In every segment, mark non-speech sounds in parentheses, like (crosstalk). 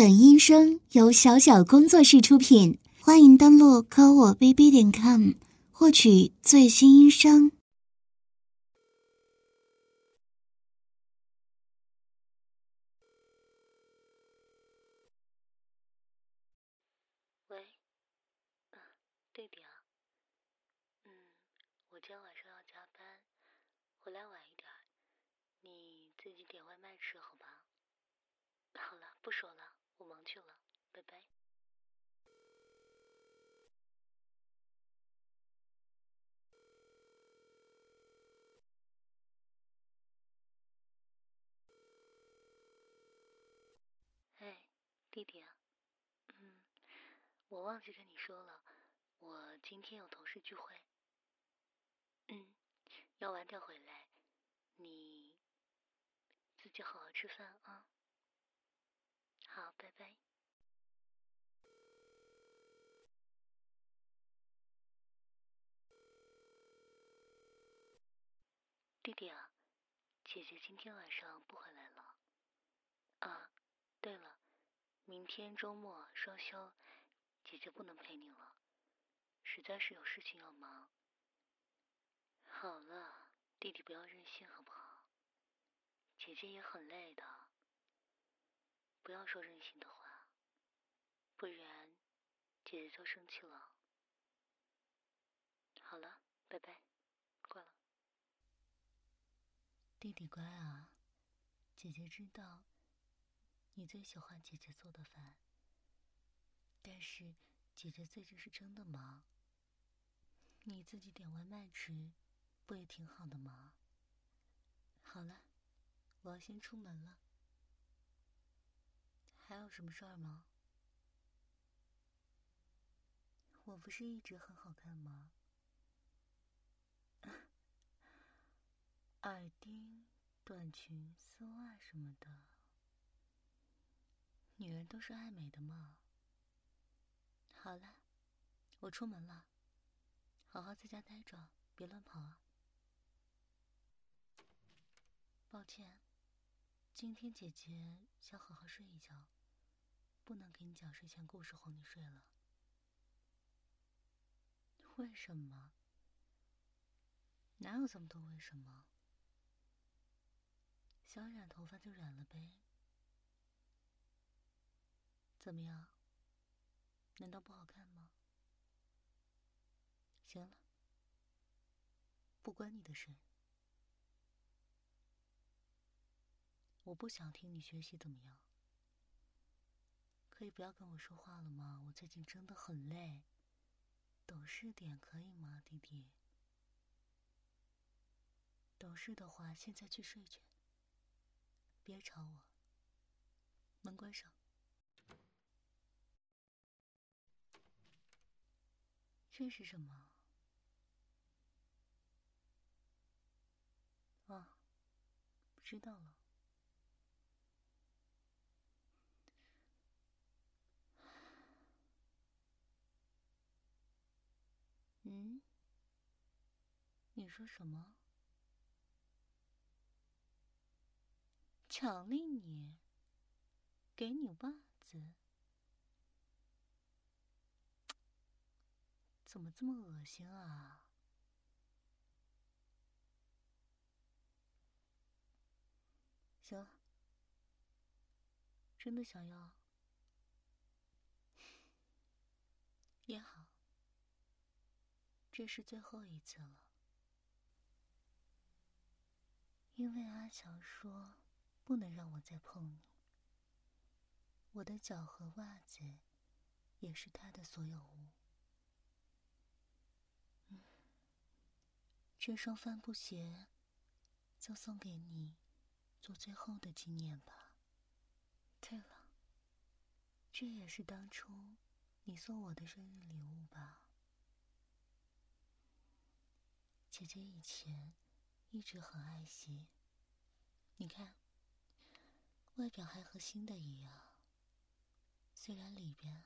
本音声由小小工作室出品，欢迎登录科我 bb 点 com 获取最新音声。喂，嗯，弟弟啊，嗯，我今天晚上要加班，回来晚一点，你自己点外卖吃好吧？好了，不说了。我忙去了，拜拜。哎，弟弟啊，嗯，我忘记跟你说了，我今天有同事聚会，嗯，要晚点回来，你自己好好吃饭啊。好，拜拜。弟弟啊，姐姐今天晚上不回来了。啊，对了，明天周末双休，姐姐不能陪你了，实在是有事情要忙。好了，弟弟不要任性好不好？姐姐也很累的。不要说任性的话，不然姐姐就生气了。好了，拜拜，挂了。弟弟乖啊，姐姐知道你最喜欢姐姐做的饭，但是姐姐最近是真的忙，你自己点外卖吃，不也挺好的吗？好了，我要先出门了。还有什么事儿吗？我不是一直很好看吗？(laughs) 耳钉、短裙、丝袜什么的，女人都是爱美的嘛。好了，我出门了，好好在家待着，别乱跑啊。抱歉，今天姐姐想好好睡一觉。不能给你讲睡前故事哄你睡了，为什么？哪有这么多为什么？想染头发就染了呗，怎么样？难道不好看吗？行了，不关你的事。我不想听你学习怎么样。可以不要跟我说话了吗？我最近真的很累，懂事点可以吗，弟弟？懂事的话，现在去睡去，别吵我。门关上。这是什么？啊，知道了。嗯，你说什么？奖励你，给你袜子，怎么这么恶心啊？行，真的想要也好。这是最后一次了，因为阿强说不能让我再碰你。我的脚和袜子也是他的所有物。这双帆布鞋就送给你，做最后的纪念吧。对了，这也是当初你送我的生日礼物吧？姐姐以前一直很爱惜，你看，外表还和新的一样。虽然里边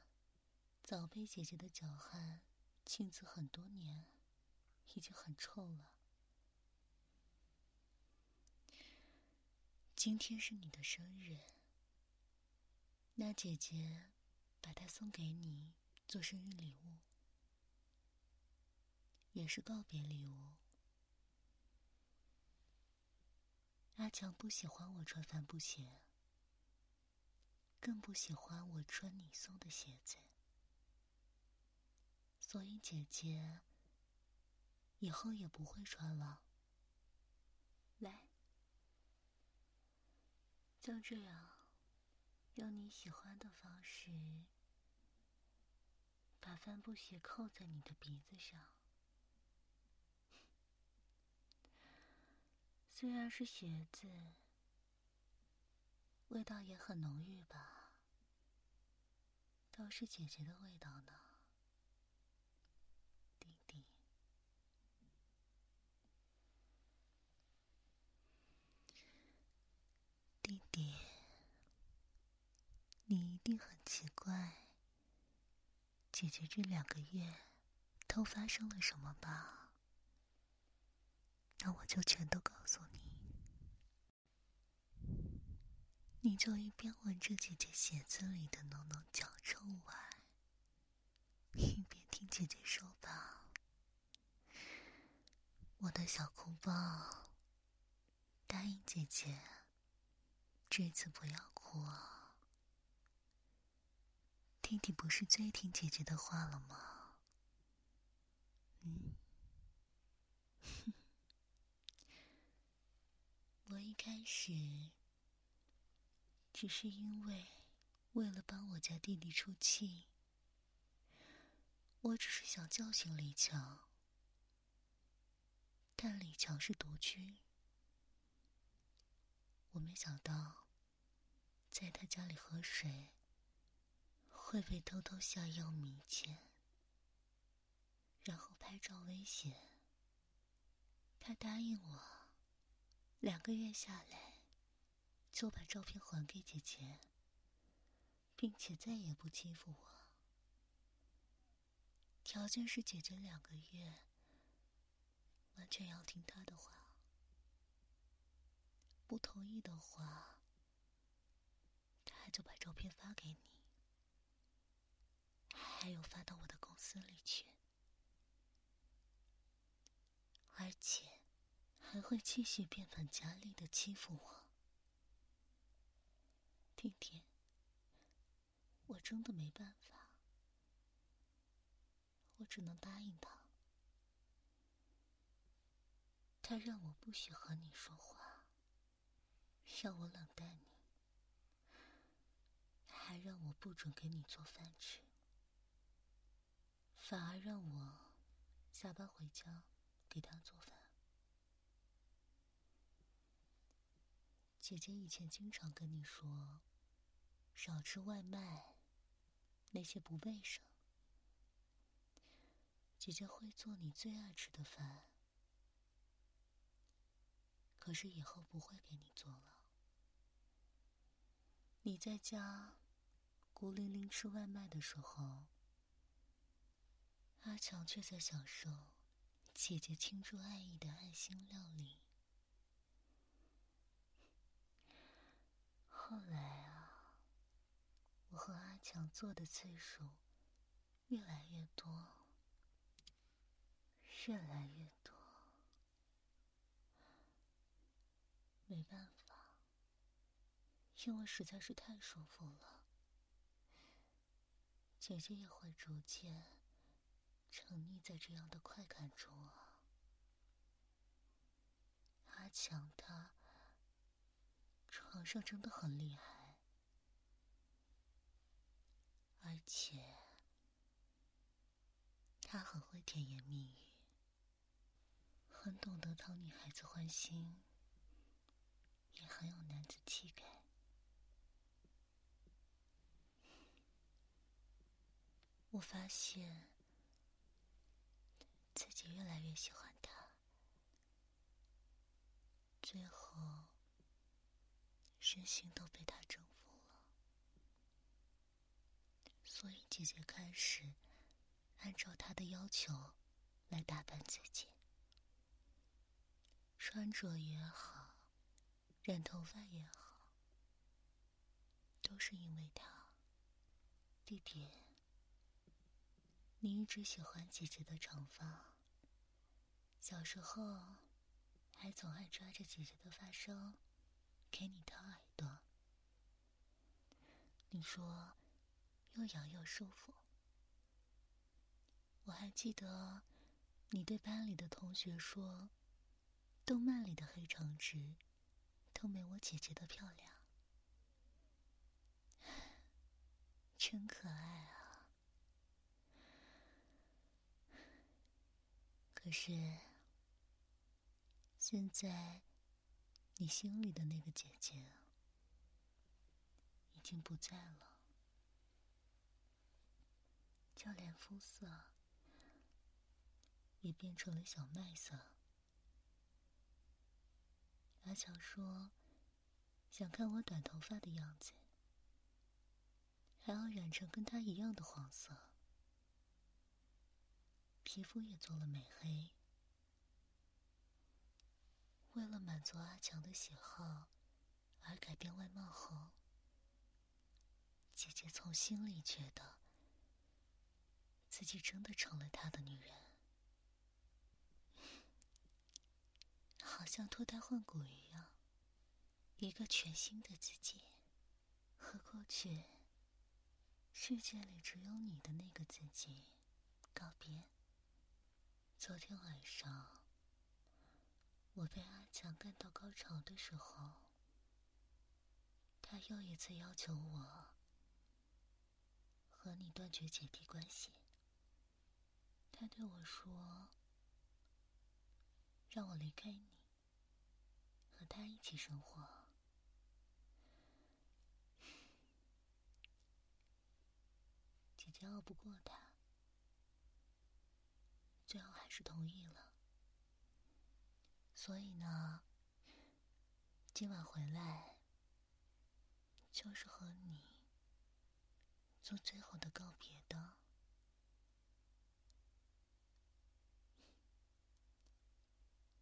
早被姐姐的脚汗浸渍很多年，已经很臭了。今天是你的生日，那姐姐把它送给你做生日礼物，也是告别礼物。阿强不喜欢我穿帆布鞋，更不喜欢我穿你送的鞋子，所以姐姐以后也不会穿了。来，就这样，用你喜欢的方式，把帆布鞋扣在你的鼻子上。(laughs) 虽然是鞋子，味道也很浓郁吧？都是姐姐的味道呢，弟弟。弟弟，你一定很奇怪，姐姐这两个月都发生了什么吧？那我就全都告诉你，你就一边闻着姐姐鞋子里的浓浓脚臭味，一边听姐姐说吧。我的小哭包，答应姐姐，这次不要哭啊。弟弟不是最听姐姐的话了吗？嗯。(laughs) 我一开始只是因为为了帮我家弟弟出气，我只是想叫醒李强，但李强是独居，我没想到在他家里喝水会被偷偷下药迷奸，然后拍照威胁，他答应我。两个月下来，就把照片还给姐姐，并且再也不欺负我。条件是姐姐两个月完全要听他的话，不同意的话，他就把照片发给你，还有发到我的公司里去，而且。还会继续变本加厉的欺负我，弟弟，我真的没办法，我只能答应他。他让我不许和你说话，让我冷淡你，还让我不准给你做饭吃，反而让我下班回家给他做饭。姐姐以前经常跟你说，少吃外卖，那些不卫生。姐姐会做你最爱吃的饭，可是以后不会给你做了。你在家孤零零吃外卖的时候，阿强却在享受姐姐倾注爱意的爱心料理。后来啊，我和阿强做的次数越来越多，越来越多。没办法，因为实在是太舒服了，姐姐也会逐渐沉溺在这样的快感中啊。阿强他。床上真的很厉害，而且他很会甜言蜜语，很懂得讨女孩子欢心，也很有男子气概。我发现自己越来越喜欢他，最后。身心都被他征服了，所以姐姐开始按照他的要求来打扮自己，穿着也好，染头发也好，都是因为他。弟弟，你一直喜欢姐姐的长发，小时候还总爱抓着姐姐的发梢给你掏耳朵。你说又痒又舒服。我还记得你对班里的同学说，动漫里的黑长直都没我姐姐的漂亮。(sighs) 真可爱！可是现在，你心里的那个姐姐已经不在了，就连肤色也变成了小麦色。阿乔说：“想看我短头发的样子。”还要染成跟他一样的黄色，皮肤也做了美黑。为了满足阿强的喜好而改变外貌后，姐姐从心里觉得自己真的成了他的女人，好像脱胎换骨一样，一个全新的自己，和过去。世界里只有你的那个自己，告别。昨天晚上，我被阿强干到高潮的时候，他又一次要求我和你断绝姐弟关系。他对我说：“让我离开你，和他一起生活。(laughs) ”姐姐拗不过他，最后还是同意了。所以呢，今晚回来就是和你做最后的告别的。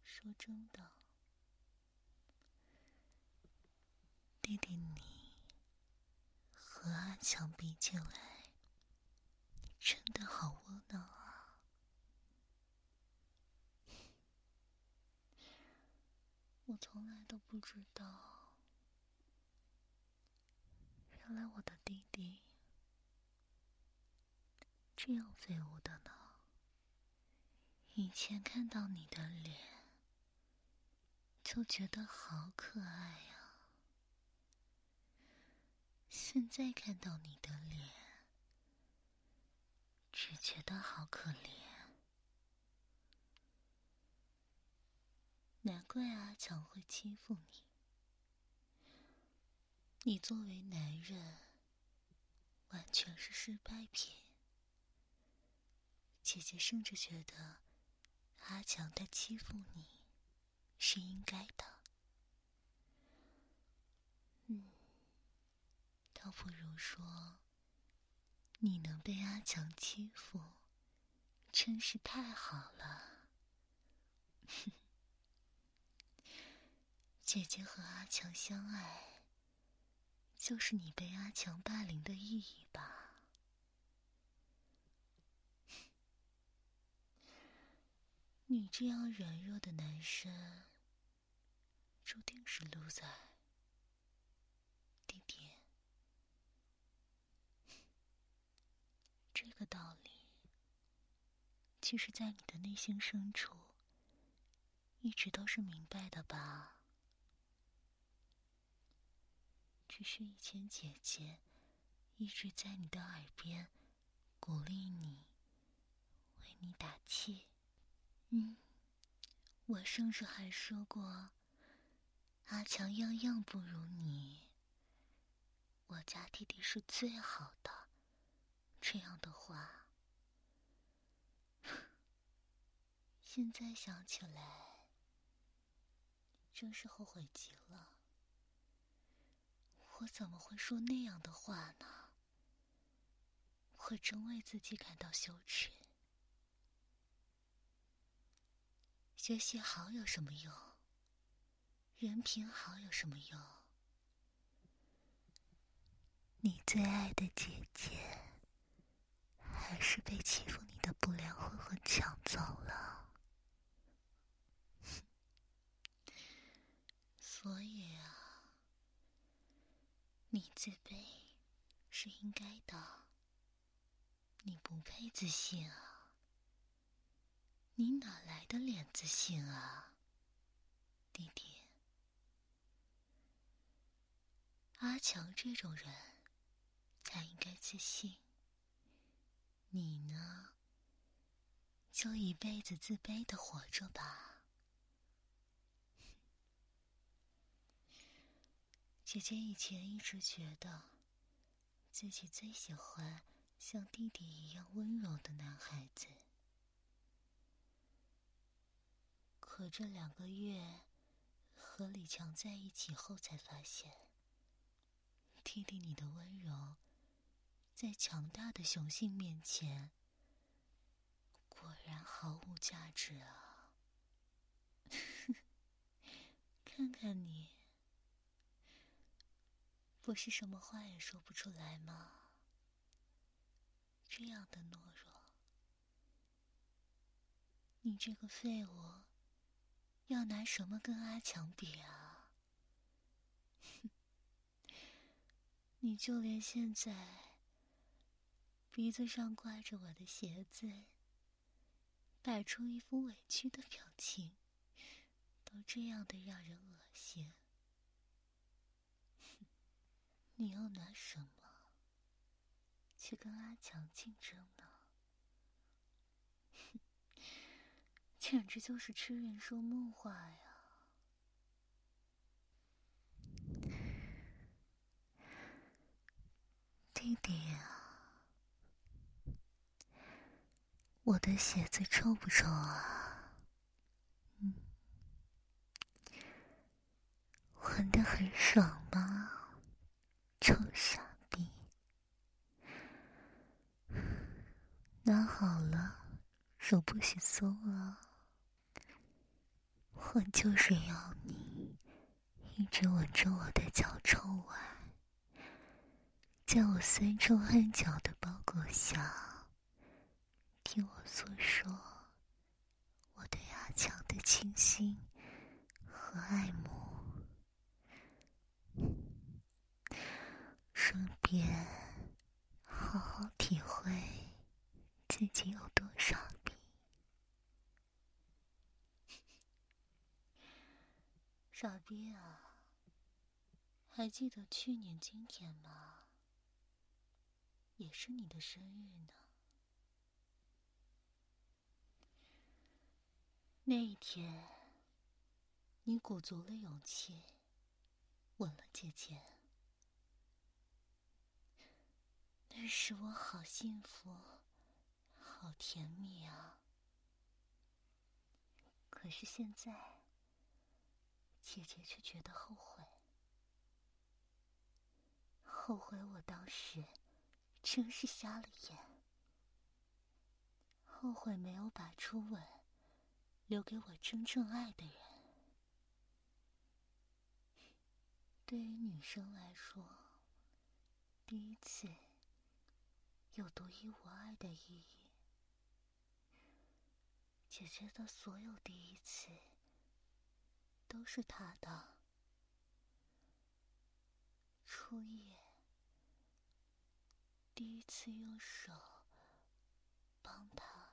说真的，弟弟，你和阿强比起来。真的好窝囊啊！我从来都不知道，原来我的弟弟这样废物的呢。以前看到你的脸，就觉得好可爱呀，现在看到你的脸。只觉得好可怜，难怪阿强会欺负你。你作为男人，完全是失败品。姐姐甚至觉得阿强他欺负你是应该的。嗯，倒不如说。你能被阿强欺负，真是太好了。(laughs) 姐姐和阿强相爱，就是你被阿强霸凌的意义吧？你这样软弱的男生，注定是 loser。这个道理，其实，在你的内心深处，一直都是明白的吧？只是以前姐姐一直在你的耳边鼓励你，为你打气。嗯，我甚至还说过，阿强样样不如你，我家弟弟是最好的。这样的话，(laughs) 现在想起来，真是后悔极了。我怎么会说那样的话呢？我真为自己感到羞耻。学习好有什么用？人品好有什么用？你最爱的姐姐。还是被欺负你的不良混混抢走了。(laughs) 所以，你自卑是应该的。你不配自信啊！你哪来的脸自信啊，弟弟？阿强这种人才应该自信。你呢，就一辈子自卑的活着吧。姐姐以前一直觉得自己最喜欢。像弟弟一样温柔的男孩子，可这两个月和李强在一起后，才发现，弟弟你的温柔，在强大的雄性面前，果然毫无价值啊！(laughs) 看看你，不是什么话也说不出来吗？这样的懦弱，你这个废物，要拿什么跟阿强比啊？哼 (laughs) 你就连现在鼻子上挂着我的鞋子，摆出一副委屈的表情，都这样的让人恶心。你要拿什么？去跟阿强竞争呢？(laughs) 简直就是痴人说梦话呀！弟弟啊，我的鞋子臭不臭啊？嗯，闻得很爽吗？臭傻。拿好了，手不许松啊！我就是要你一直吻着我的脚臭完，在我酸臭汗脚的包裹下，听我诉说我对阿强的倾心和爱慕，顺便好好体会。自己有多少逼？傻逼啊！还记得去年今天吗？也是你的生日呢。那一天，你鼓足了勇气，吻了姐姐。那时我好幸福。好甜蜜啊！可是现在，姐姐却觉得后悔，后悔我当时真是瞎了眼，后悔没有把初吻留给我真正爱的人。对于女生来说，第一次有独一无二的意义。姐姐的所有第一次，都是他的。初夜，第一次用手帮他，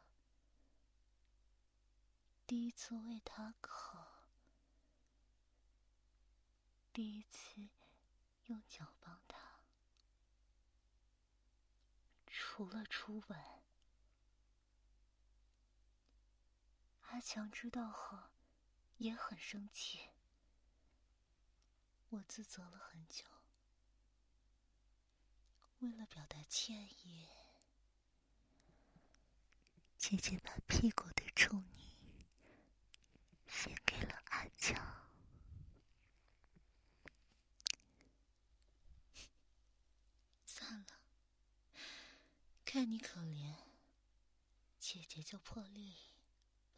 第一次喂他口，第一次用脚帮他，除了初吻。阿强知道后，也很生气。我自责了很久，为了表达歉意，姐姐把屁股的处女献给了阿强。算了，看你可怜，姐姐就破例。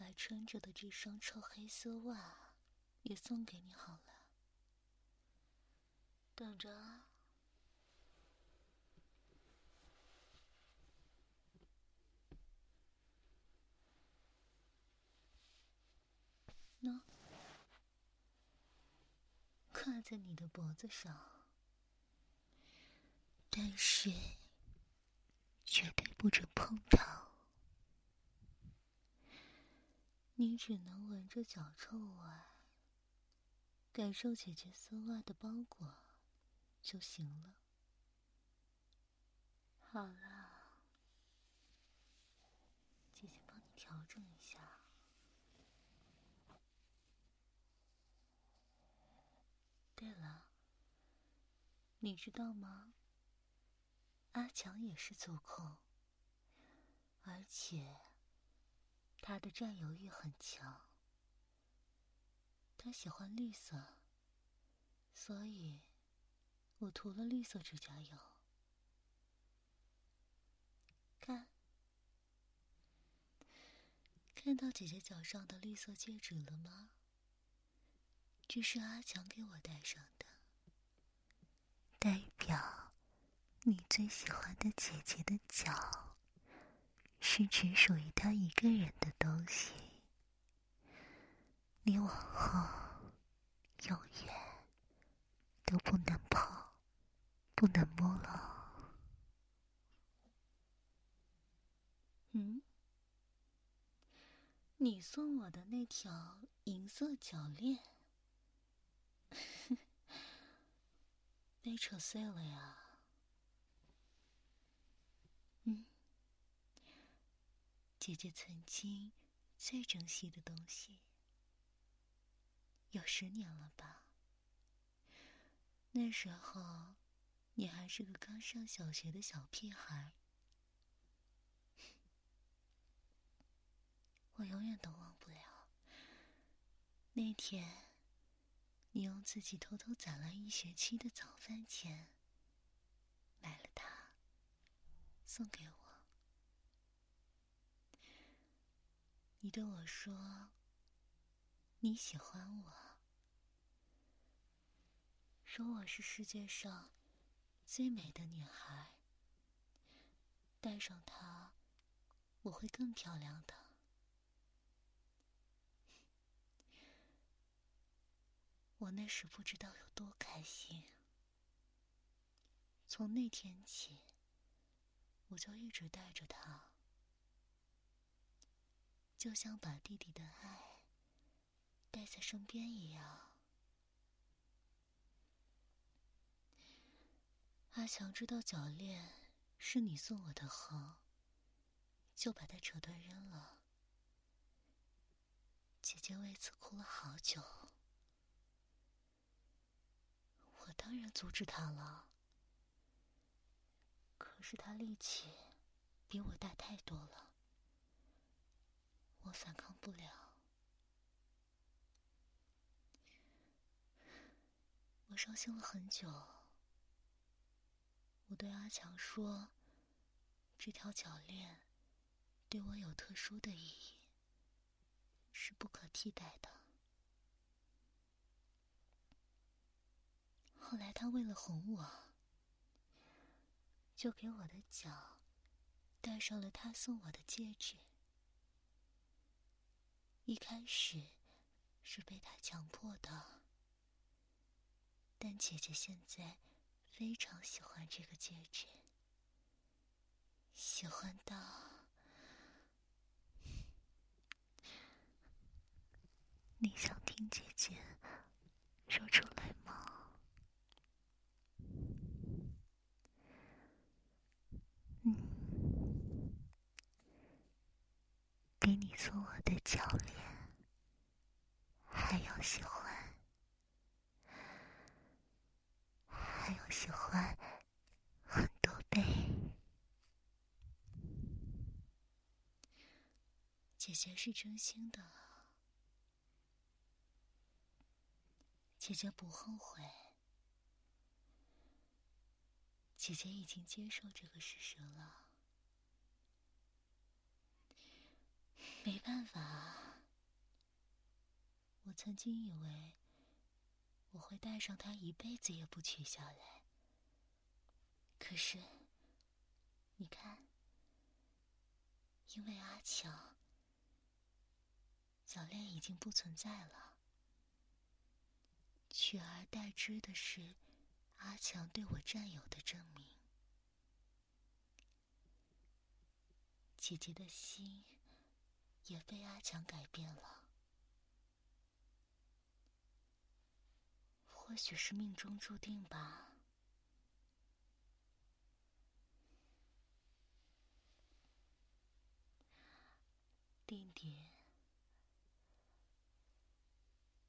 来把穿着的这双臭黑丝袜也送给你好了。等着啊。喏挂在你的脖子上但是绝对不准碰它。你只能闻着脚臭味，感受姐姐丝袜的包裹就行了。好了，姐姐帮你调整一下。对了，你知道吗？阿强也是足控，而且他的占有欲很强。他喜欢绿色，所以我涂了绿色指甲油。看，看到姐姐脚上的绿色戒指了吗？这是阿强给我戴上的，代表你最喜欢的姐姐的脚是只属于他一个人的东西，你往后永远都不能碰，不能摸了。嗯，你送我的那条银色脚链。(laughs) 被扯碎了呀！姐姐曾经最珍惜的东西，有十年了吧？那时候你还是个刚上小学的小屁孩，我永远都忘不了那天。你用自己偷偷攒了一学期的早饭钱，买了它，送给我。你对我说：“你喜欢我，说我是世界上最美的女孩，戴上它，我会更漂亮的。”我那时不知道有多开心。从那天起，我就一直带着它，就像把弟弟的爱带在身边一样。阿强知道脚链是你送我的后，就把它扯断扔了。姐姐为此哭了好久。我当然阻止他了，可是他力气比我大太多了，我反抗不了。我伤心了很久，我对阿强说：“这条脚链对我有特殊的意义，是不可替代的。”后来，他为了哄我，就给我的脚戴上了他送我的戒指。一开始是被他强迫的，但姐姐现在非常喜欢这个戒指，喜欢到你想听姐姐说出来吗？给你送我的教练还要喜欢，还要喜欢很多倍。姐姐是真心的，姐姐不后悔，姐姐已经接受这个事实了。没办法，我曾经以为我会带上它一辈子也不取下来。可是，你看，因为阿强，早恋已经不存在了，取而代之的是阿强对我占有的证明。姐姐的心也被阿强改变了，或许是命中注定吧。弟弟，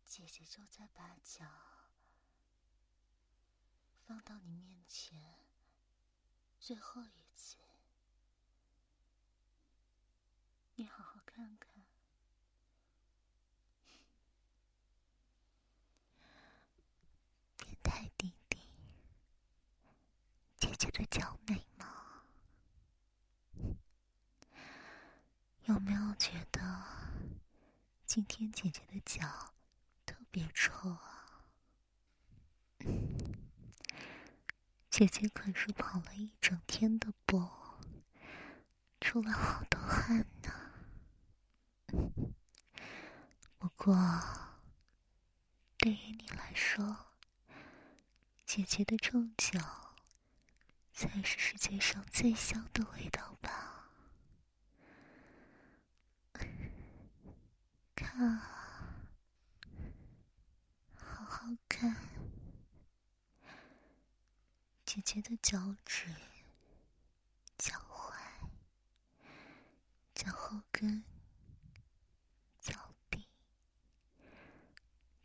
姐姐就在把脚放到你面前，最后一次，你好好。看看。变态弟弟，姐姐的脚美吗？有没有觉得今天姐姐的脚特别臭啊？姐姐可是跑了一整天的步，出了好多汗呢。不过，对于你来说，姐姐的臭脚才是世界上最香的味道吧？看，好好看，姐姐的脚趾、脚踝、脚后跟、脚底，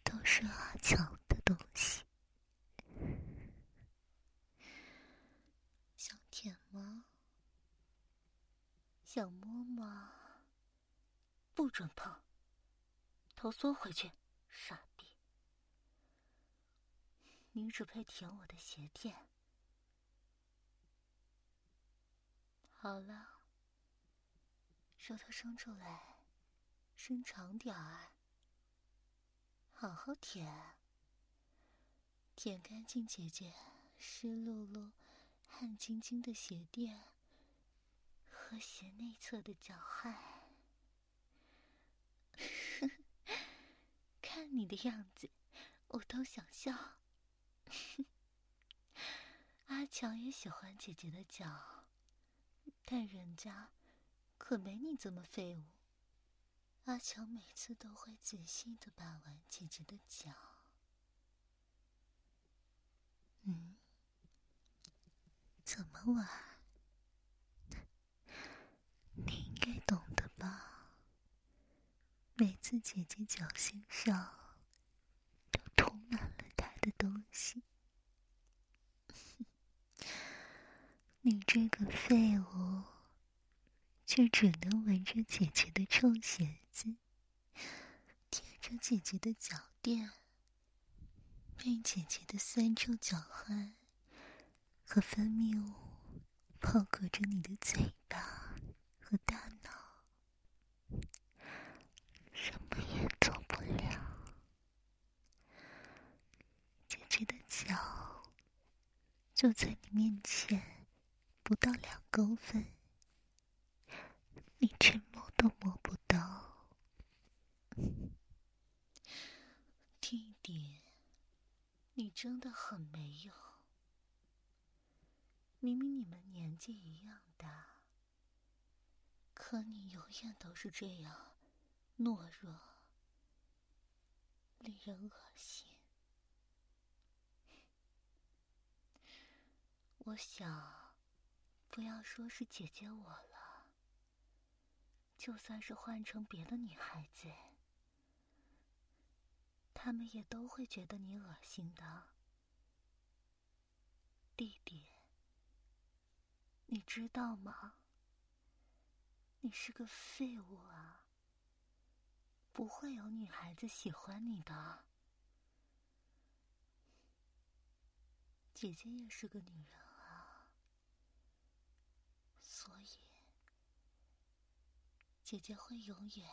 都是阿强的东西。想舔吗？想摸吗？不准碰！头缩回去，傻逼！你只配舔我的鞋垫。好了，舌头伸出来，伸长点儿，好好舔，舔干净姐姐湿漉漉、汗津津的鞋垫和鞋内侧的脚汗。(laughs) 看你的样子，我都想笑。(laughs) 阿强也喜欢姐姐的脚，但人家可没你这么废物。阿强每次都会仔细的把玩姐姐的脚。嗯，怎么玩？你应该懂得吧？每次姐姐脚心上都涂满了他的东西，(laughs) 你这个废物，却只能闻着姐姐的臭鞋子，贴着姐姐的脚垫，被姐姐的酸臭脚汗和分泌物包裹着你的嘴巴和大脑。什么也做不了。姐姐的脚就在你面前，不到两公分，你却摸都摸不到。弟弟，你真的很没用。明明你们年纪一样大，可你永远都是这样。懦弱，令人恶心。我想，不要说是姐姐我了，就算是换成别的女孩子，他们也都会觉得你恶心的。弟弟，你知道吗？你是个废物啊！不会有女孩子喜欢你的，姐姐也是个女人啊，所以姐姐会永远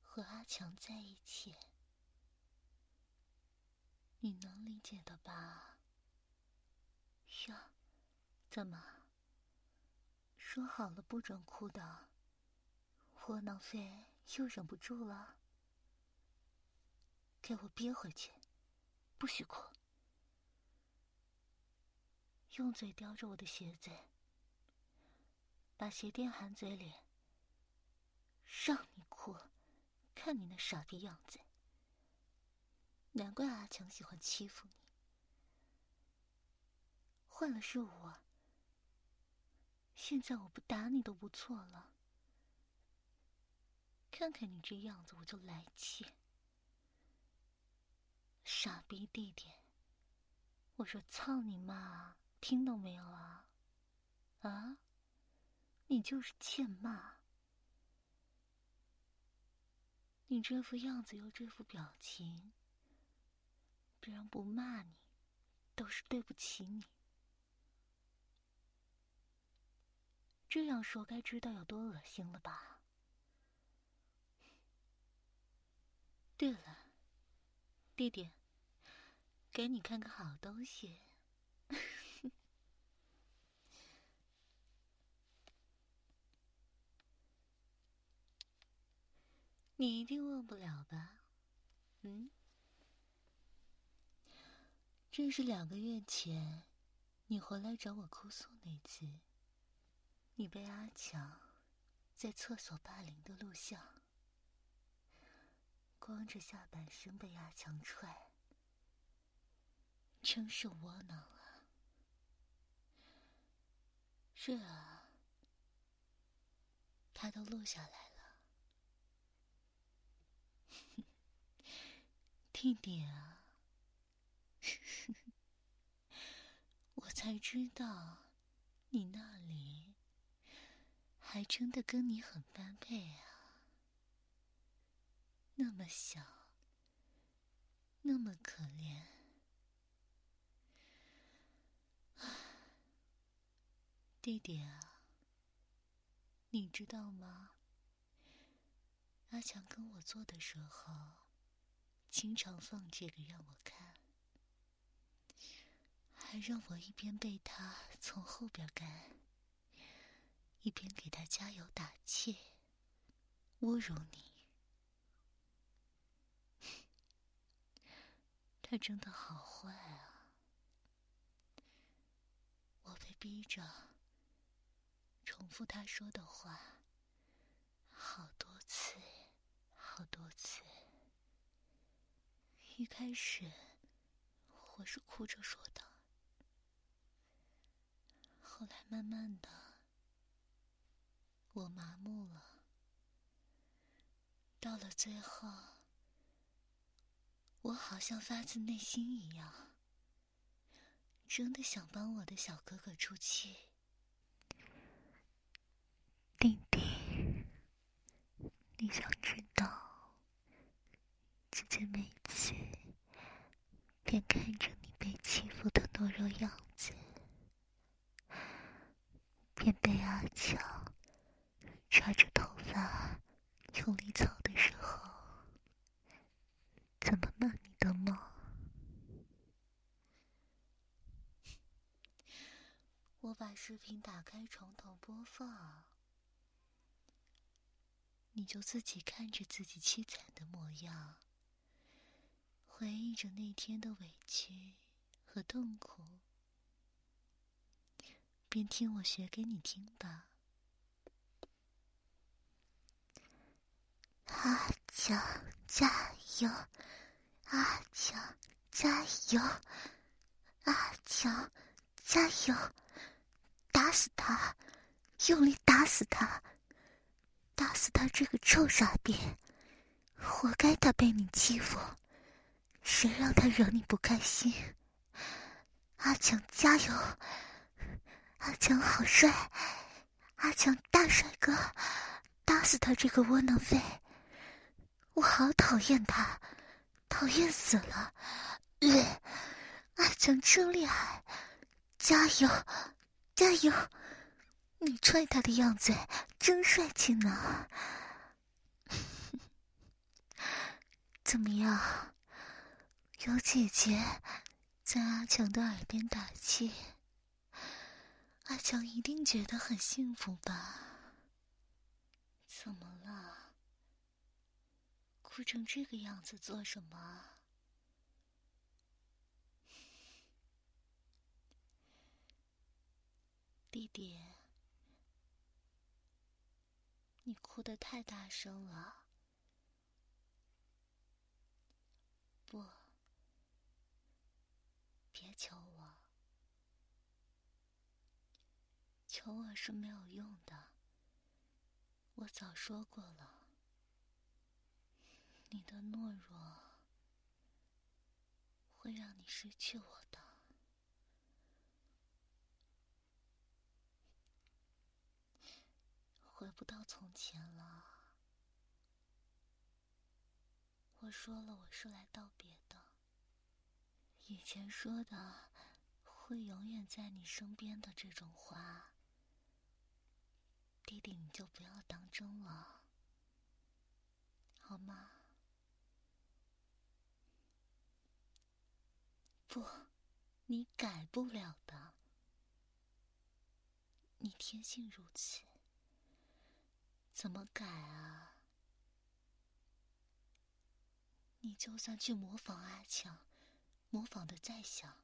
和阿强在一起，你能理解的吧？呀，怎么？说好了不准哭的，窝囊废！又忍不住了，给我憋回去，不许哭。用嘴叼着我的鞋子，把鞋垫含嘴里。让你哭，看你那傻逼样子。难怪阿强喜欢欺负你。换了是我，现在我不打你都不错了。看看你这样子，我就来气。傻逼弟弟，我说操你妈！听到没有啊？啊？你就是欠骂！你这副样子又这副表情，别人不骂你，都是对不起你。这样说，该知道有多恶心了吧？对了，弟弟，给你看个好东西。(laughs) 你一定忘不了吧？嗯，这是两个月前你回来找我哭诉那次，你被阿强在厕所霸凌的录像，光着下半身被阿强踹，真是窝囊啊！是啊，他都录下来了。(laughs) 弟弟啊，我才知道，你那里还真的跟你很般配啊。那么小，那么可怜，弟弟啊，你知道吗？阿强跟我做的时候。经常放这个让我看，还让我一边被他从后边干，一边给他加油打气，侮辱你。(laughs) 他真的好坏啊！我被逼着重复他说的话，好多次，好多次。一开始，我是哭着说的，后来慢慢的，我麻木了。到了最后，我好像发自内心一样，真的想帮我的小哥哥出气。弟弟，你想知道姐姐每次？便看着你被欺负的懦弱样，便被阿强抓着头发用力操的时候，怎么骂你的吗？(laughs) 我把视频打开，从头播放，你就自己看着自己凄惨的模样。回忆着那天的委屈和痛苦，便听我学给你听吧。阿强，加油！阿强，加油！阿强，加油！打死他！用力打死他！打死他这个臭傻逼！活该他被你欺负！谁让他惹你不开心？阿强加油！阿强好帅！阿强大帅哥！打死他这个窝囊废！我好讨厌他，讨厌死了！阿强真厉害！加油！加油！你踹他的样子真帅气呢！(laughs) 怎么样？有姐姐在阿强的耳边打气，阿强一定觉得很幸福吧？怎么了？哭成这个样子做什么？(laughs) 弟弟你哭的太大声了。不别求我求我是没有用的。我早说过了，你的懦弱会让你失去我的。回不到从前了。我说了，我是来道别的。以前说的会永远在你身边的这种话，弟弟你就不要当真了，好吗？不，你改不了的，你天性如此。怎么改啊？你就算去模仿阿强，模仿的再像，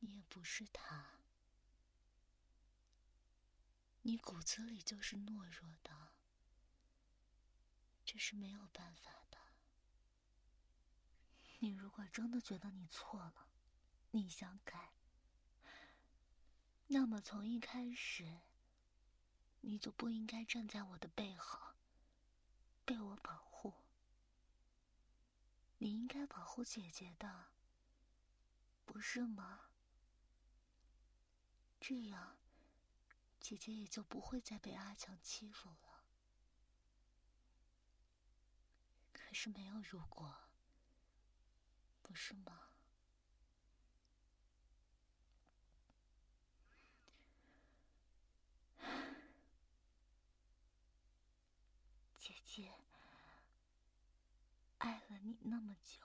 你也不是他。你骨子里就是懦弱的，这是没有办法的。你如果真的觉得你错了，你想改，那么从一开始。你就不应该站在我的背后，被我保护。你应该保护姐姐的，不是吗？这样，姐姐也就不会再被阿强欺负了。可是没有如果，不是吗？姐姐，爱了你那么久，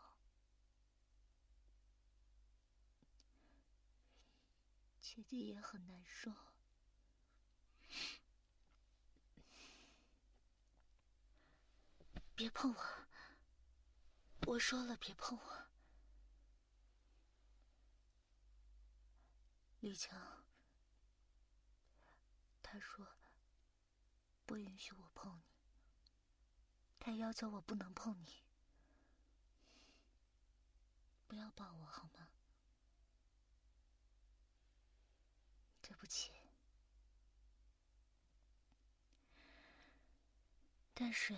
姐姐也很难受。别碰我！我说了，别碰我。李强，他说不允许我碰你。他要求我不能碰你，不要抱我好吗？对不起，但是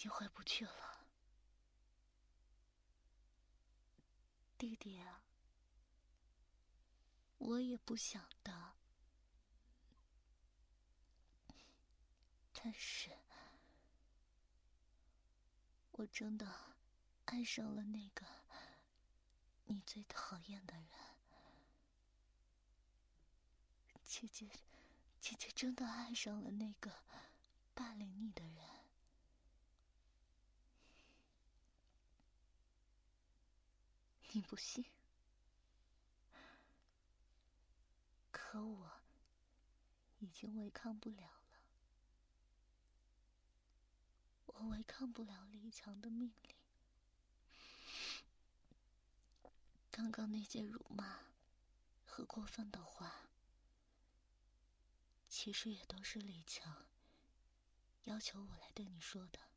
已经回不去了，弟弟啊，我也不想的，但是。我真的爱上了那个你最讨厌的人，姐姐，姐姐真的爱上了那个霸凌你的人。你不信，可我已经违抗不了了。我违抗不了李强的命令。刚刚那些辱骂和过分的话，其实也都是李强要求我来对你说的。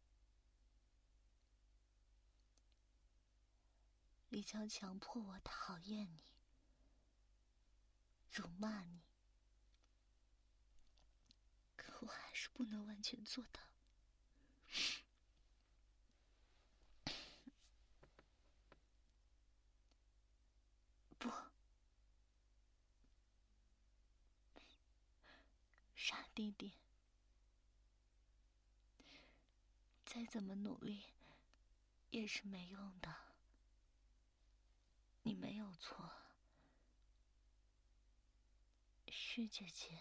李强强迫我讨厌你，辱骂你，可我还是不能完全做到。(coughs) 不，傻弟弟，再怎么努力也是没用的。你没有错，是姐姐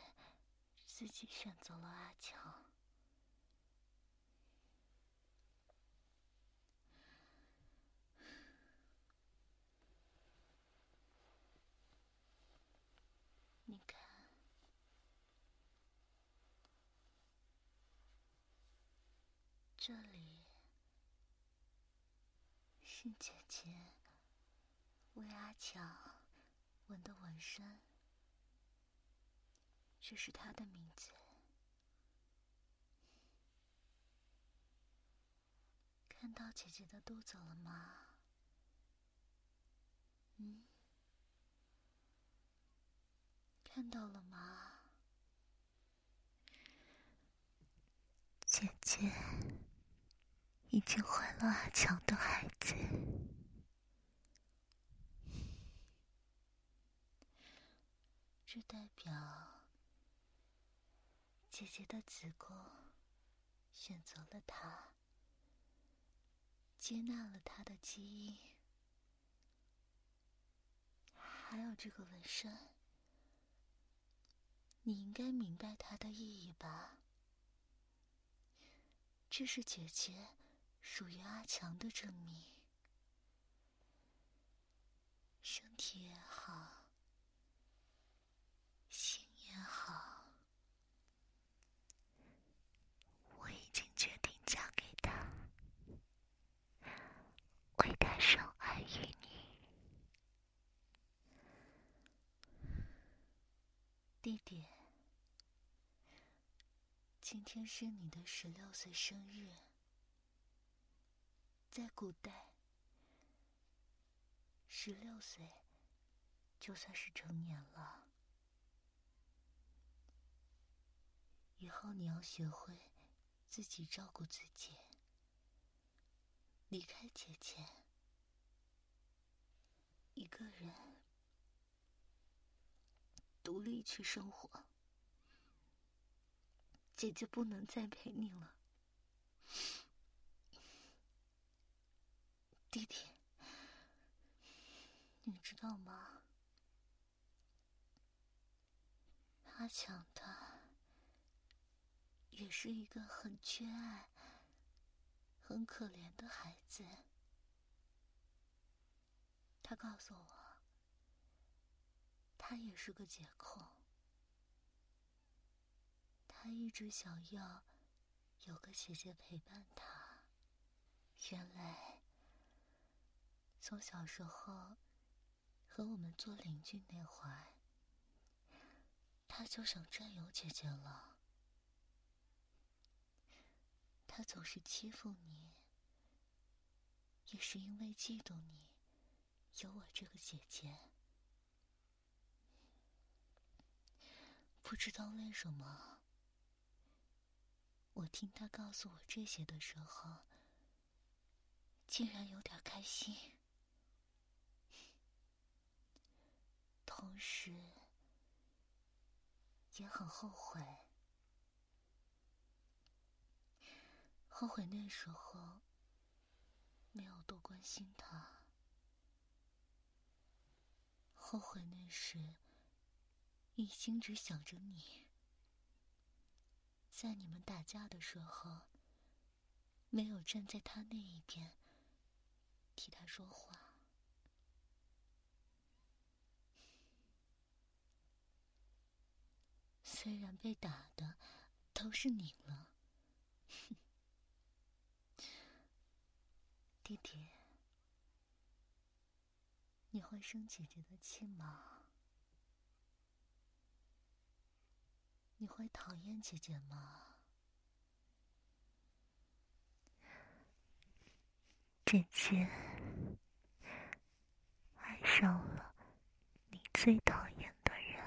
自己选择了阿强。你看这里是姐姐为阿强纹的纹身，这是他的名字。看到姐姐的肚子了吗？嗯，看到了吗？姐姐已经怀了阿强的孩子，这代表姐姐的子宫选择了他，接纳了他的基因，还有这个纹身，你应该明白它的意义吧？这是姐姐属于阿强的证明。身体也好，心也好，我已经决定嫁给他，为他生儿育女。弟弟。今天是你的十六岁生日，在古代，十六岁就算是成年了。以后你要学会自己照顾自己，离开姐姐，一个人独立去生活。姐姐不能再陪你了，弟弟，你知道吗？阿强他也是一个很缺爱、很可怜的孩子。他告诉我，他也是个解控。他一直想要有个姐姐陪伴他。原来，从小时候和我们做邻居那会儿，他就想占有姐姐了。他总是欺负你，也是因为嫉妒你有我这个姐姐。不知道为什么。我听他告诉我这些的时候，竟然有点开心，同时也很后悔，后悔那时候没有多关心他，后悔那时一心只想着你。在你们打架的时候，没有站在他那一边，替他说话。虽然被打的都是你了，(laughs) 弟弟，你会生姐姐的气吗？你会讨厌姐姐吗？姐姐爱上了你最讨厌的人，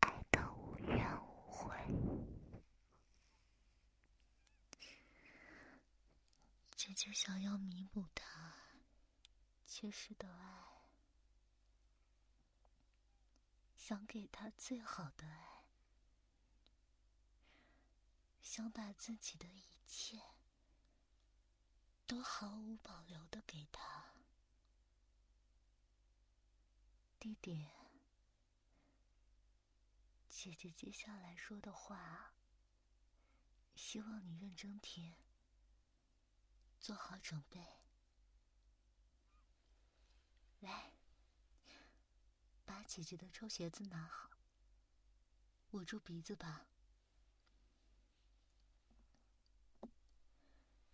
爱的无怨无悔。姐姐想要弥补他缺失的爱。想给他最好的爱，想把自己的一切都毫无保留的给他。弟弟，姐姐接下来说的话，希望你认真听，做好准备。姐姐的臭鞋子拿好捂住鼻子吧。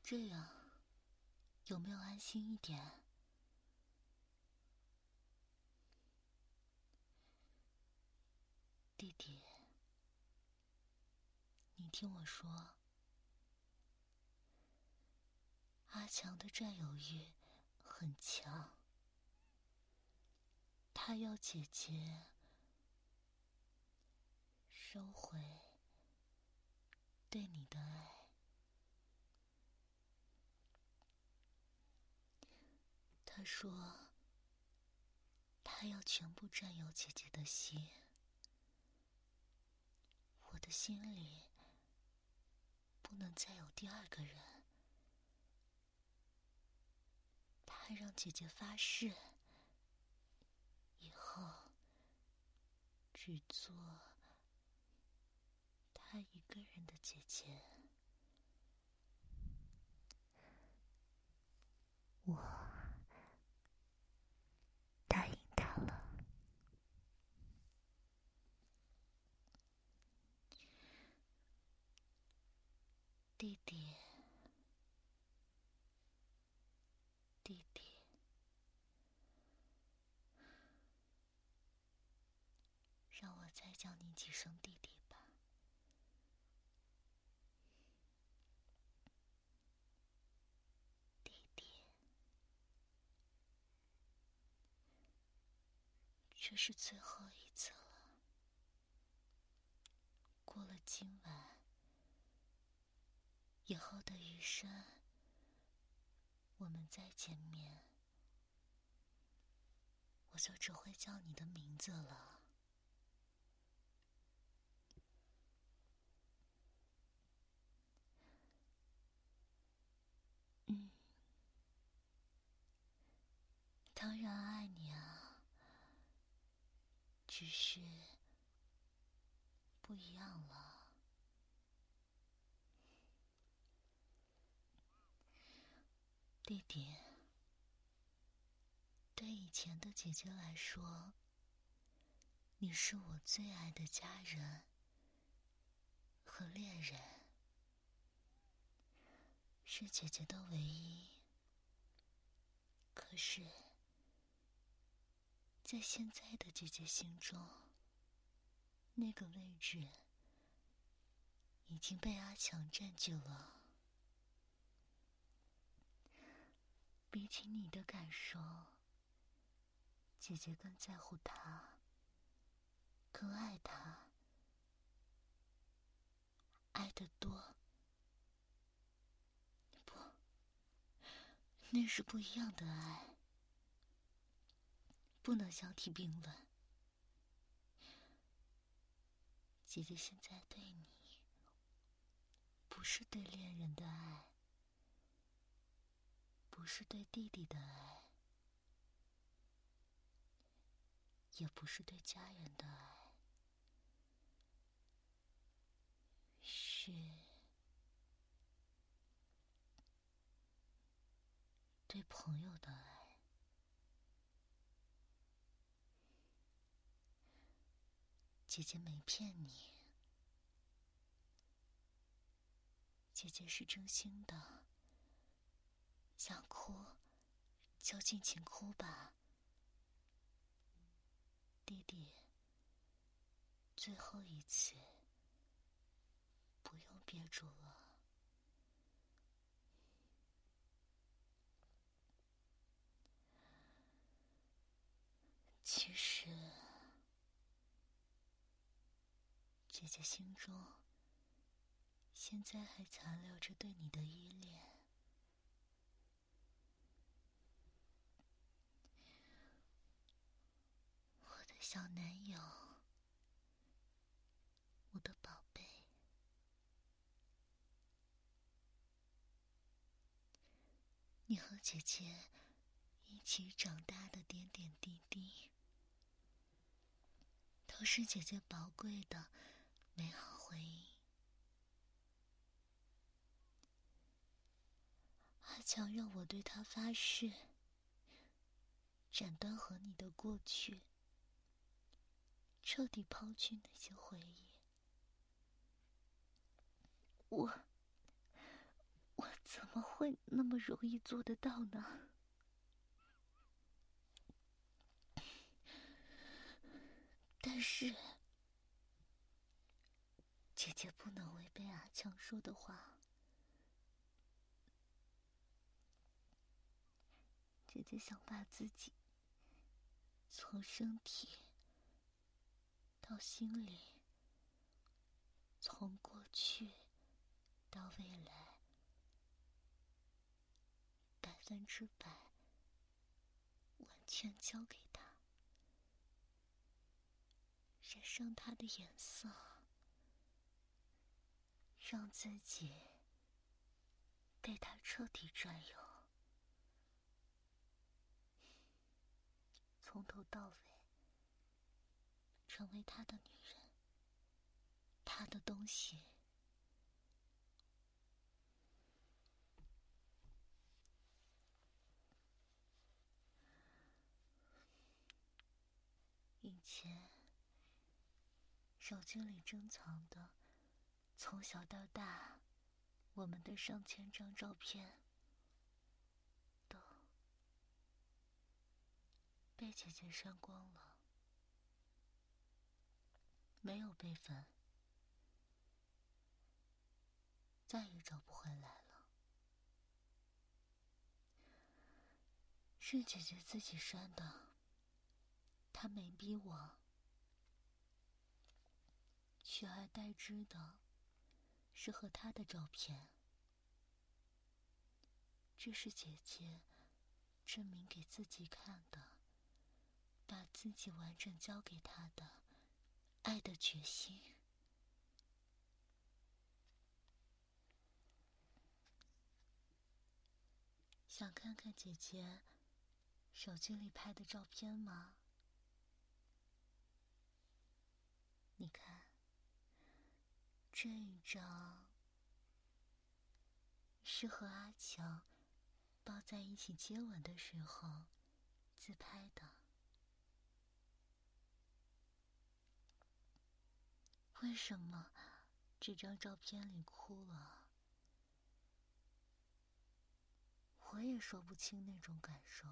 这样有没有安心一点？弟弟你听我说阿强的占有欲很强。他要姐姐收回对你的爱。他说。他要全部占有姐姐的心，我的心里不能再有第二个人。他让姐姐发誓，后只做他一个人的姐姐。我。答应他了弟，弟弟，我再叫你几声弟弟吧。弟弟，这是最后一次了。过了今晚。以后的余生，我们再见面，我就只会叫你的名字了。嗯，当然爱你啊，只是不一样了。弟弟，对以前的姐姐来说，你是我最爱的家人和恋人，是姐姐的唯一。可是，在现在的姐姐心中，那个位置已经被阿强占据了。比起你的感受，姐姐更在乎他，更爱他，爱的多。不，那是不一样的爱，不能相提并论。姐姐现在对你，不是对恋人的爱。不是对弟弟的爱，也不是对家人的爱，是对朋友的爱。姐姐没骗你，姐姐是真心的。想哭，就尽情哭吧，弟弟。最后一次，不用憋住了。其实，姐姐心中现在还残留着对你的依恋。我的小男友，我的宝贝，你和姐姐一起长大的点点滴滴，都是姐姐宝贵的美好回忆。阿强让我对他发誓，斩断和你的过去。彻底抛去那些回忆，我我怎么会那么容易做得到呢？但是姐姐不能违背阿强说的话。姐姐想把自己从身体到心里，从过去到未来，百分之百完全交给他，染上他的颜色，让自己被他彻底占有。从头到尾，成为他的女人，他的东西。以前，手机里珍藏的，从小到大，我们的上千张照片都。被姐姐删光了，没有备份，再也找不回来了。是姐姐自己删的，她没逼我，取而代之的是和他的照片。这是姐姐证明给自己看的。把自己完整交给他的爱的决心，想看看姐姐手机里拍的照片吗？你看，这一张是和阿强抱在一起接吻的时候自拍的。为什么这张照片里哭了？我也说不清那种感受，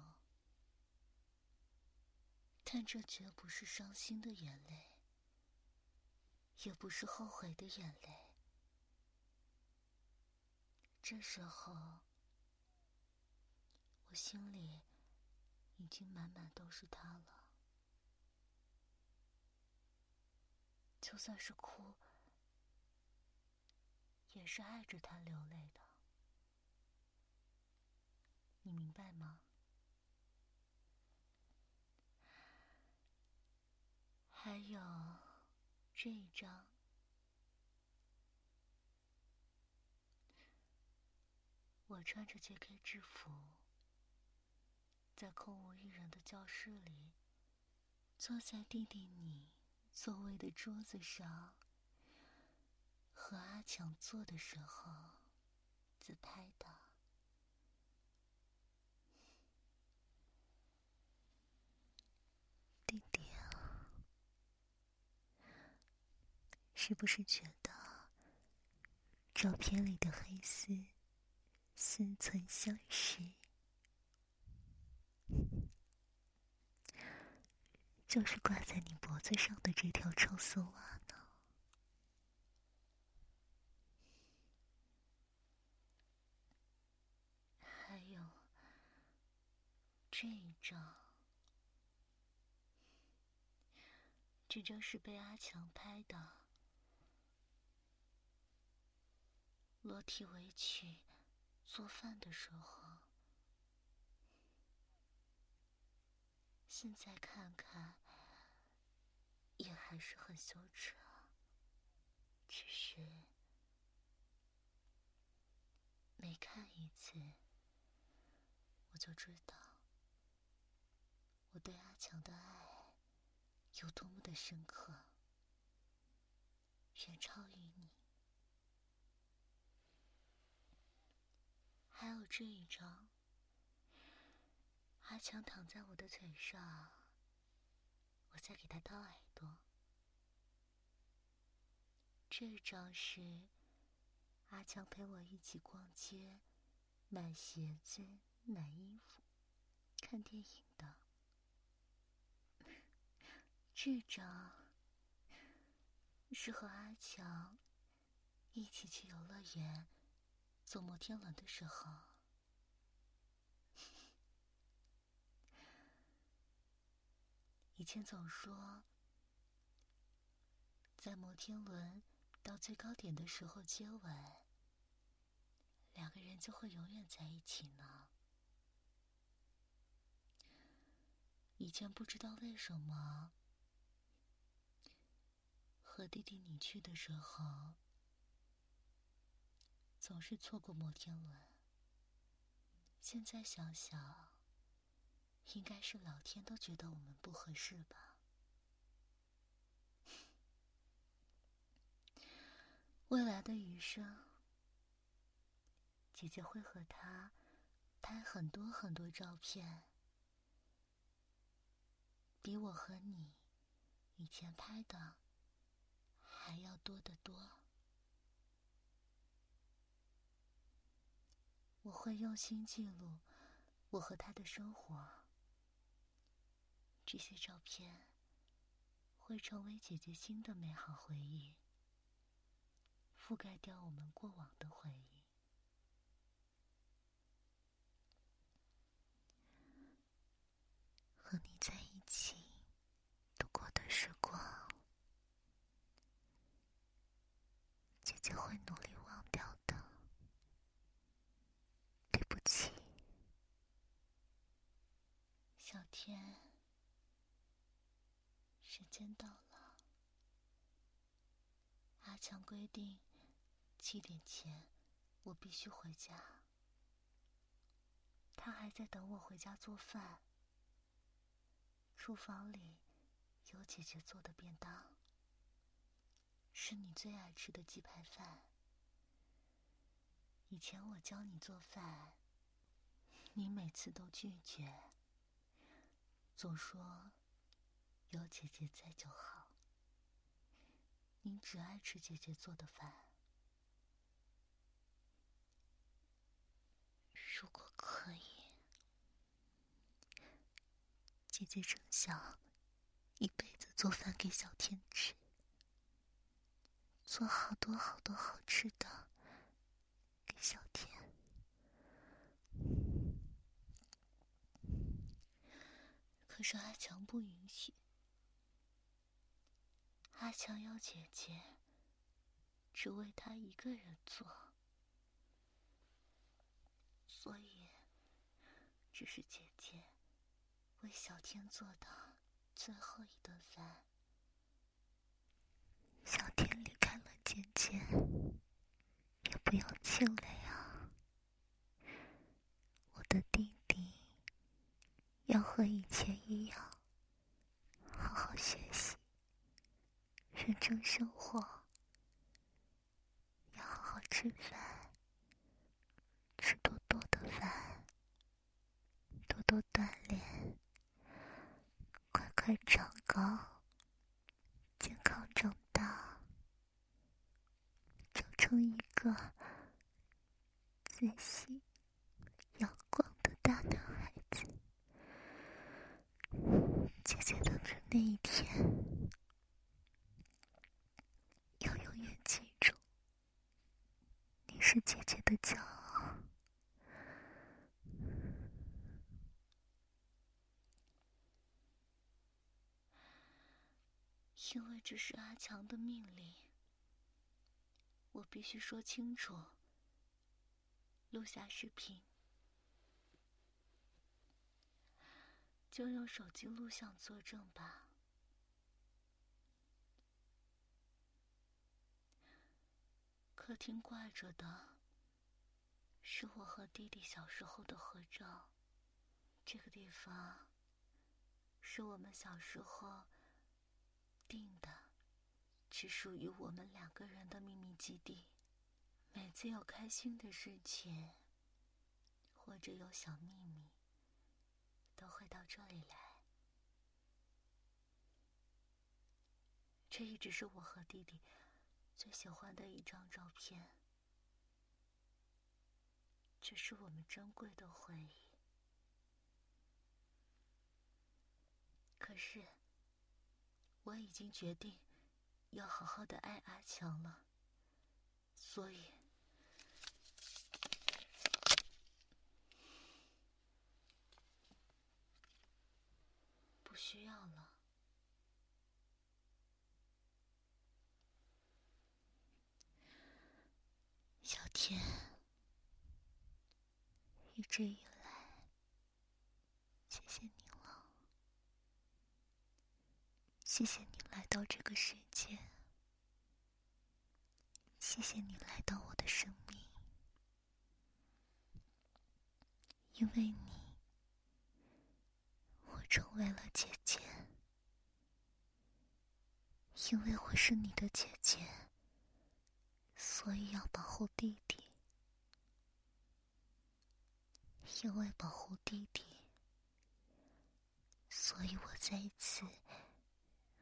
但这绝不是伤心的眼泪，也不是后悔的眼泪。这时候，我心里已经满满都是他了。就算是哭，也是爱着他流泪的，你明白吗？还有这一张，我穿着 J.K. 制服，在空无一人的教室里，坐在弟弟你。座位的桌子上，和阿强坐的时候自拍的。弟弟啊，是不是觉得照片里的黑丝似曾相识？就是挂在你脖子上的这条臭丝袜呢。还有这一张，这张是被阿强拍的，裸体围裙做饭的时候。现在看看，也还是很羞耻啊。只是每看一次，我就知道我对阿强的爱有多么的深刻，远超于你。还有这一张。阿强躺在我的腿上，我在给他掏耳朵。这张是阿强陪我一起逛街、买鞋子、买衣服、看电影的。这张是和阿强一起去游乐园坐摩天轮的时候，以前总说，在摩天轮到最高点的时候接吻，两个人就会永远在一起呢。以前不知道为什么，和弟弟你去的时候，总是错过摩天轮。现在想想，应该是老天都觉得我们不合适吧。未来的余生，姐姐会和他拍很多很多照片。比我和你以前拍的还要多得多。我会用心记录我和他的生活，这些照片会成为姐姐新的美好回忆，覆盖掉我们过往的回忆。和你在一起度过的时光，姐姐会努力忘掉的。对不起，天，时间到了。阿强规定，七点前我必须回家。他还在等我回家做饭。厨房里有姐姐做的便当，是你最爱吃的鸡排饭。以前我教你做饭，你每次都拒绝，总说有姐姐在就好。你只爱吃姐姐做的饭。如果可以。姐姐真想一辈子做饭给小天吃，做好多好多好吃的给小天。可是阿强不允许，阿强要姐姐只为他一个人做，所以只是姐姐。为小天做的最后一顿饭。小天离开了姐姐，也不要气馁啊！我的弟弟要和以前一样，好好学习，认真生活，要好好吃饭，吃多多的饭，多多锻炼。快快长高，健康长大，长成一个自信、阳光的大男孩子。姐姐等着那一天，要永远记住，你是姐姐的骄傲。因为这是阿强的命令，我必须说清楚，录下视频，就用手机录像作证吧。客厅挂着的是我和弟弟小时候的合照，这个地方是我们小时候。定的，只属于我们两个人的秘密基地。每次有开心的事情，或者有小秘密，都会到这里来。这一直是我和弟弟最喜欢的一张照片，这是我们珍贵的回忆。可是。我已经决定要好好的爱阿强了。所以不需要了。小天，一直以来，谢谢你了，谢谢你来到这个世界，谢谢你来到我的生命，因为你，我成为了姐姐，因为我是你的姐姐。所以要保护弟弟，因为保护弟弟，所以我再一次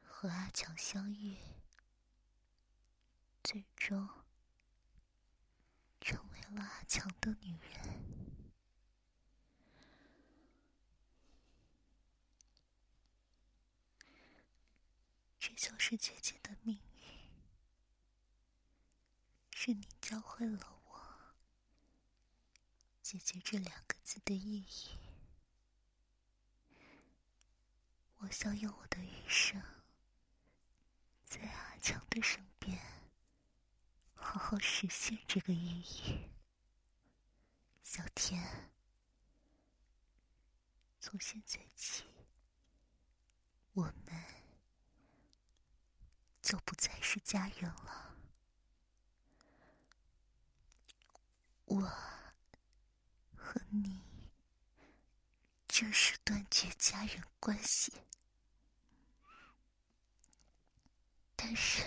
和阿强相遇，最终成为了阿强的女人。这就是姐姐的命。是你教会了我“姐姐”这两个字的意义。我想用我的余生，在阿强的身边，好好实现这个意义。小天，从现在起，我们就不再是家人了。我和你正式断绝家人关系，但是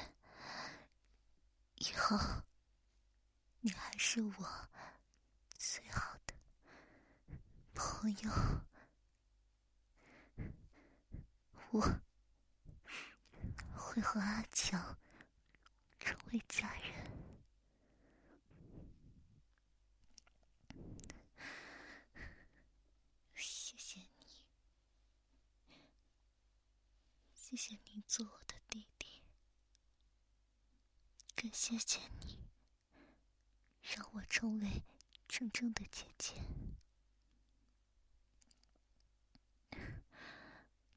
以后你还是我最好的朋友，我会和阿强成为家人。谢谢你做我的弟弟，更谢谢你让我成为真正的姐姐。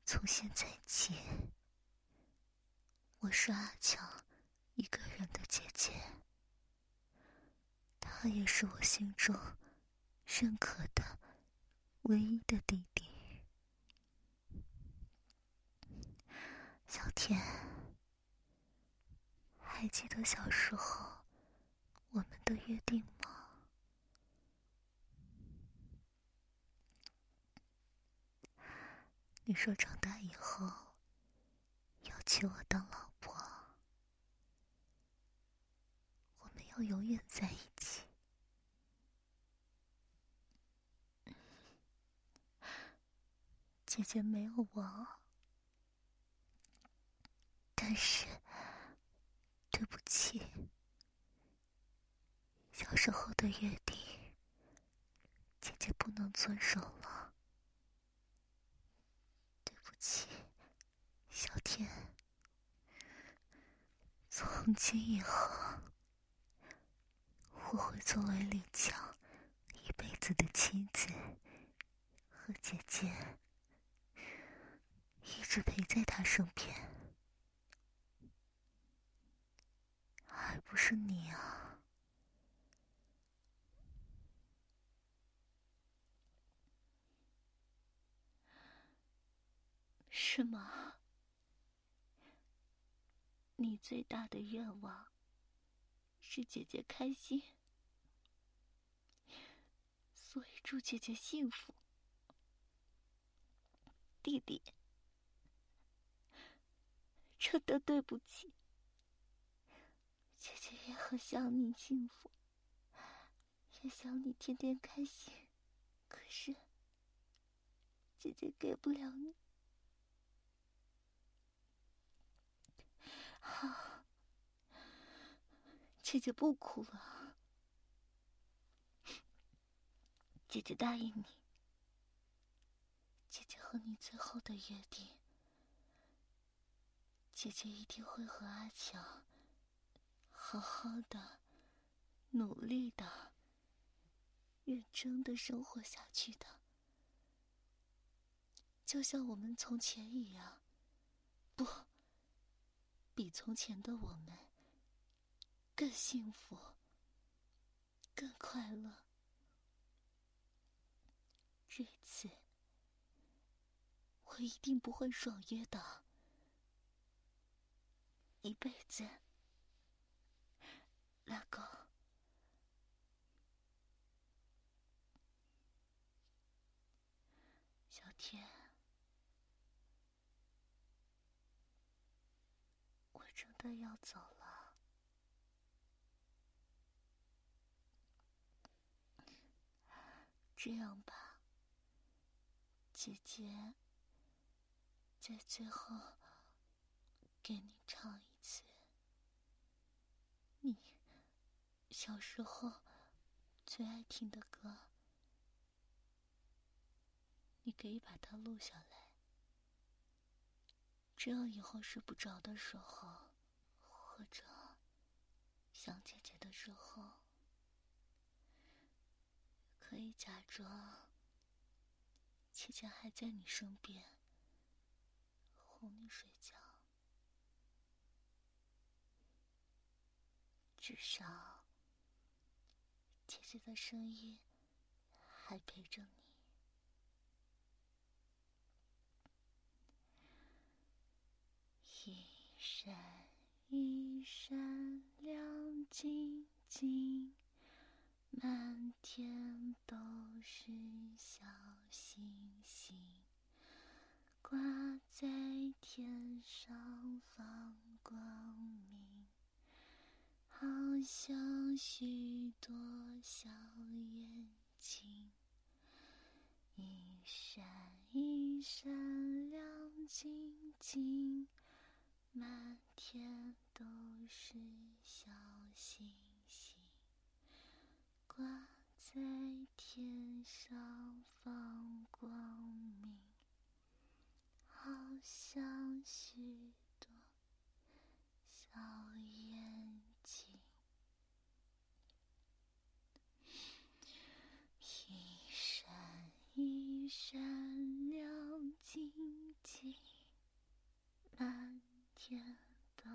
从现在起，我是阿强一个人的姐姐，他也是我心中认可的唯一的弟弟。小天，还记得小时候我们的约定吗？你说长大以后要娶我当老婆，我们要永远在一起。姐姐没有我。但是，对不起，小时候的约定，姐姐不能遵守了。对不起，小天，从今以后，我会作为李强一辈子的妻子和姐姐，一直陪在他身边。还不是你啊？是吗？你最大的愿望是姐姐开心，所以祝姐姐幸福。弟弟，真的对不起。姐姐也很想你幸福，也想你天天开心，可是姐姐给不了你。好，姐姐不哭了。姐姐答应你，姐姐和你最后的约定，姐姐一定会和阿强。好好的，努力的、认真的生活下去的，就像我们从前一样，不，比从前的我们更幸福、更快乐。这次，我一定不会爽约的。一辈子拉钩。小天，我真的要走了。这样吧，姐姐，在最后给你唱一。你小时候最爱听的歌，你可以把它录下来，这样以后睡不着的时候，或者想姐姐的时候，可以假装姐姐还在你身边，哄你睡觉。至少，姐姐的声音还陪着你。一闪一闪亮晶晶，满天都是小星星，挂在天上放光明。好像许多小眼睛，一闪一闪亮晶晶，满天都是小星星，挂在天上放光明，好像许多小眼睛。一闪亮晶晶，满天都